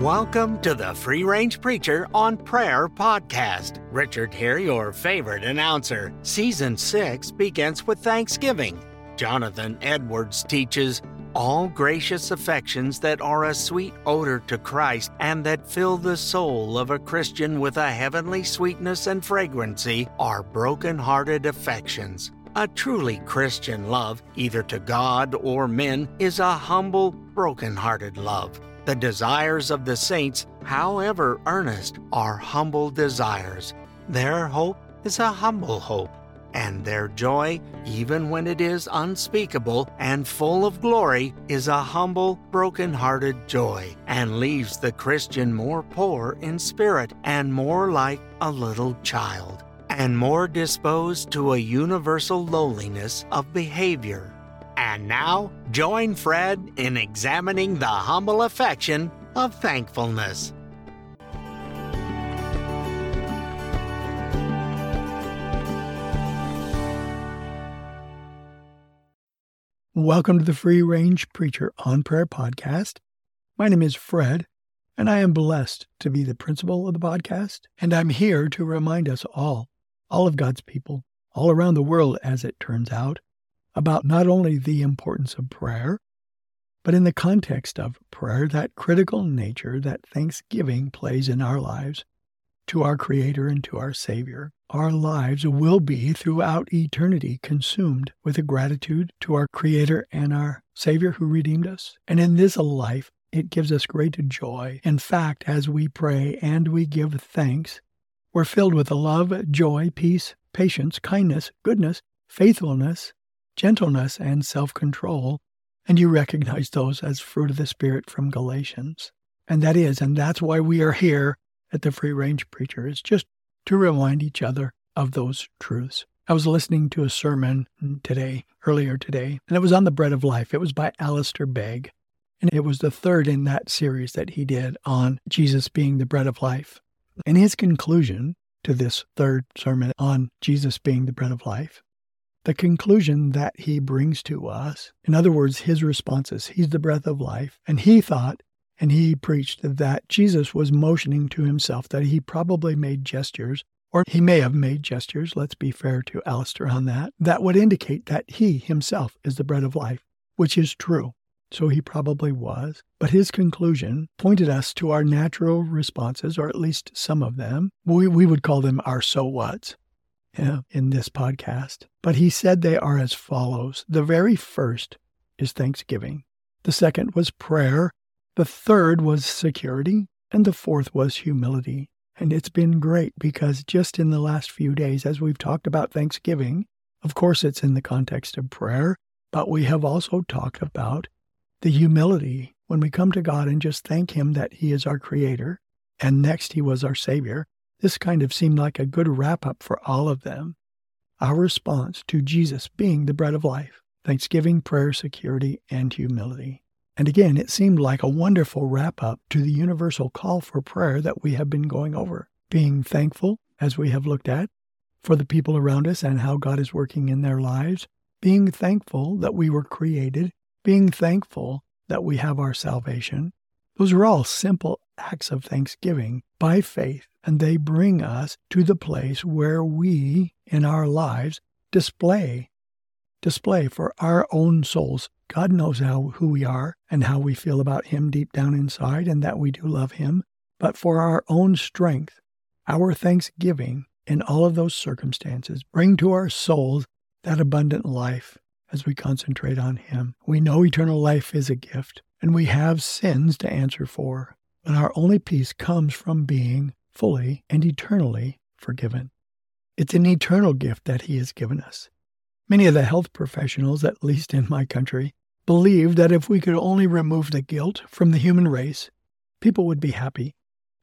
Welcome to the Free Range Preacher on Prayer podcast. Richard here, your favorite announcer. Season 6 begins with Thanksgiving. Jonathan Edwards teaches all gracious affections that are a sweet odor to Christ and that fill the soul of a Christian with a heavenly sweetness and fragrancy are broken-hearted affections. A truly Christian love, either to God or men, is a humble, broken-hearted love. The desires of the saints, however earnest, are humble desires. Their hope is a humble hope, and their joy, even when it is unspeakable and full of glory, is a humble, broken hearted joy, and leaves the Christian more poor in spirit and more like a little child, and more disposed to a universal lowliness of behavior. And now, join Fred in examining the humble affection of thankfulness. Welcome to the Free Range Preacher on Prayer podcast. My name is Fred, and I am blessed to be the principal of the podcast. And I'm here to remind us all, all of God's people, all around the world, as it turns out, about not only the importance of prayer, but in the context of prayer, that critical nature that thanksgiving plays in our lives to our Creator and to our Savior. Our lives will be throughout eternity consumed with a gratitude to our Creator and our Savior who redeemed us. And in this life, it gives us great joy. In fact, as we pray and we give thanks, we're filled with love, joy, peace, patience, kindness, goodness, faithfulness, gentleness, and self control. And you recognize those as fruit of the Spirit from Galatians. And that is, and that's why we are here at the Free Range Preacher, is just to remind each other of those truths. I was listening to a sermon today, earlier today, and it was on the bread of life. It was by Alistair Begg, and it was the third in that series that he did on Jesus being the bread of life. And his conclusion to this third sermon on Jesus being the bread of life, the conclusion that he brings to us, in other words, his responses, he's the breath of life, and he thought and he preached that Jesus was motioning to himself, that he probably made gestures, or he may have made gestures, let's be fair to Alistair on that, that would indicate that he himself is the bread of life, which is true. So he probably was. But his conclusion pointed us to our natural responses, or at least some of them. We, we would call them our so whats in this podcast. But he said they are as follows The very first is thanksgiving, the second was prayer, the third was security, and the fourth was humility. And it's been great because just in the last few days, as we've talked about Thanksgiving, of course, it's in the context of prayer, but we have also talked about the humility when we come to God and just thank Him that He is our Creator, and next He was our Savior. This kind of seemed like a good wrap up for all of them. Our response to Jesus being the bread of life thanksgiving, prayer, security, and humility. And again, it seemed like a wonderful wrap up to the universal call for prayer that we have been going over. Being thankful, as we have looked at, for the people around us and how God is working in their lives. Being thankful that we were created. Being thankful that we have our salvation. Those are all simple acts of thanksgiving by faith, and they bring us to the place where we, in our lives, display, display for our own souls God knows how who we are and how we feel about him deep down inside and that we do love him. But for our own strength, our thanksgiving in all of those circumstances bring to our souls that abundant life as we concentrate on him. We know eternal life is a gift and we have sins to answer for, but our only peace comes from being fully and eternally forgiven. It's an eternal gift that he has given us. Many of the health professionals, at least in my country, believe that if we could only remove the guilt from the human race, people would be happy.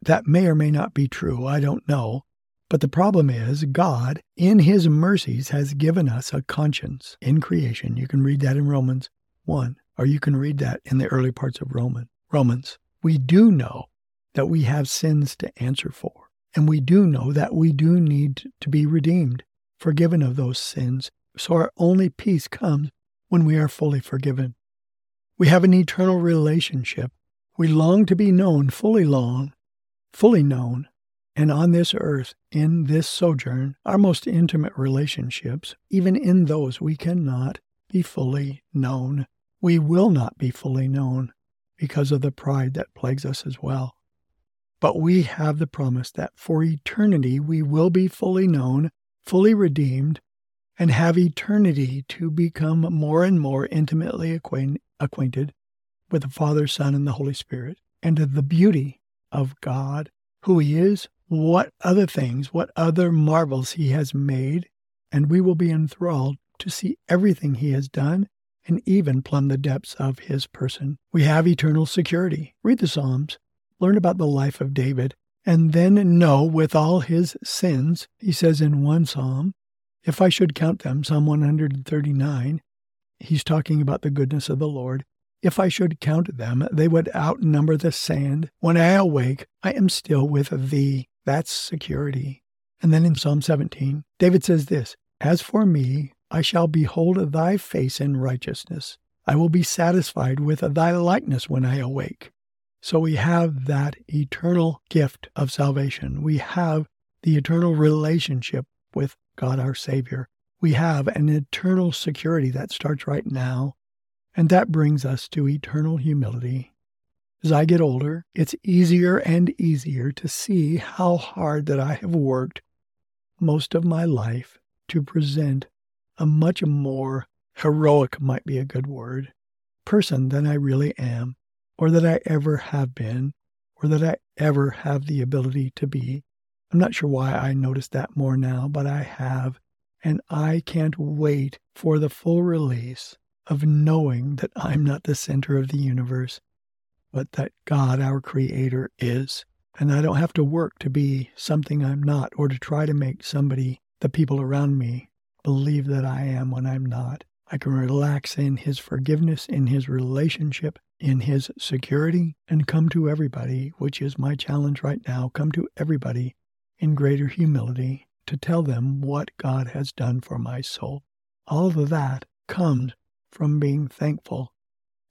That may or may not be true, I don't know. But the problem is, God, in His mercies, has given us a conscience in creation. You can read that in Romans 1, or you can read that in the early parts of Roman, Romans. We do know that we have sins to answer for, and we do know that we do need to be redeemed, forgiven of those sins. So our only peace comes when we are fully forgiven. We have an eternal relationship We long to be known, fully long, fully known. And on this earth, in this sojourn, our most intimate relationships, even in those we cannot be fully known. We will not be fully known because of the pride that plagues us as well. But we have the promise that for eternity we will be fully known, fully redeemed, and have eternity to become more and more intimately acquaint- acquainted with the Father, Son, and the Holy Spirit, and the beauty of God, who He is, what other things, what other marvels He has made, and we will be enthralled to see everything He has done and even plumb the depths of His person. We have eternal security. Read the Psalms, learn about the life of David, and then know with all his sins, he says in one psalm, if I should count them, Psalm 139, he's talking about the goodness of the Lord. If I should count them, they would outnumber the sand. When I awake, I am still with thee. That's security. And then in Psalm 17, David says this As for me, I shall behold thy face in righteousness. I will be satisfied with thy likeness when I awake. So we have that eternal gift of salvation. We have the eternal relationship with God our Savior. We have an eternal security that starts right now, and that brings us to eternal humility. As I get older, it's easier and easier to see how hard that I have worked most of my life to present a much more heroic, might be a good word, person than I really am, or that I ever have been, or that I ever have the ability to be. I'm not sure why I notice that more now, but I have. And I can't wait for the full release of knowing that I'm not the center of the universe, but that God, our Creator, is. And I don't have to work to be something I'm not or to try to make somebody, the people around me, believe that I am when I'm not. I can relax in His forgiveness, in His relationship, in His security, and come to everybody, which is my challenge right now come to everybody in greater humility to tell them what God has done for my soul. All of that comes from being thankful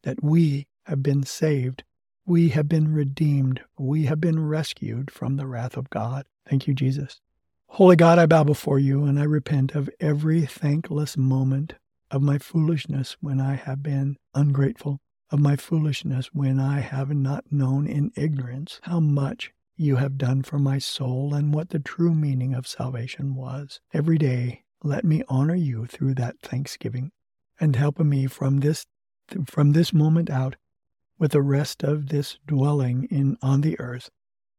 that we have been saved, we have been redeemed, we have been rescued from the wrath of God. Thank you, Jesus. Holy God, I bow before you and I repent of every thankless moment of my foolishness when I have been ungrateful, of my foolishness when I have not known in ignorance how much you have done for my soul and what the true meaning of salvation was. Every day, let me honor you through that thanksgiving and help me from this from this moment out with the rest of this dwelling in on the earth.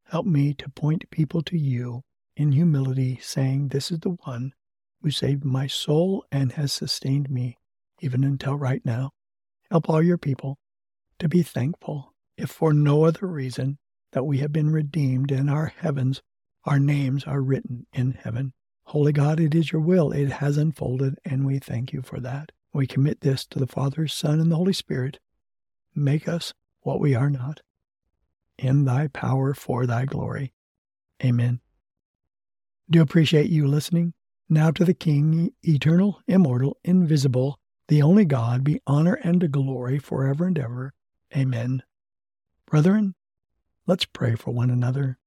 Help me to point people to you in humility, saying, This is the one who saved my soul and has sustained me even until right now. Help all your people to be thankful, if for no other reason that we have been redeemed and our heavens, our names are written in heaven. Holy God, it is your will. It has unfolded, and we thank you for that. We commit this to the Father, Son, and the Holy Spirit. Make us what we are not. In thy power for thy glory. Amen. Do appreciate you listening. Now to the King, eternal, immortal, invisible, the only God, be honor and glory forever and ever. Amen. Brethren, Let's pray for one another.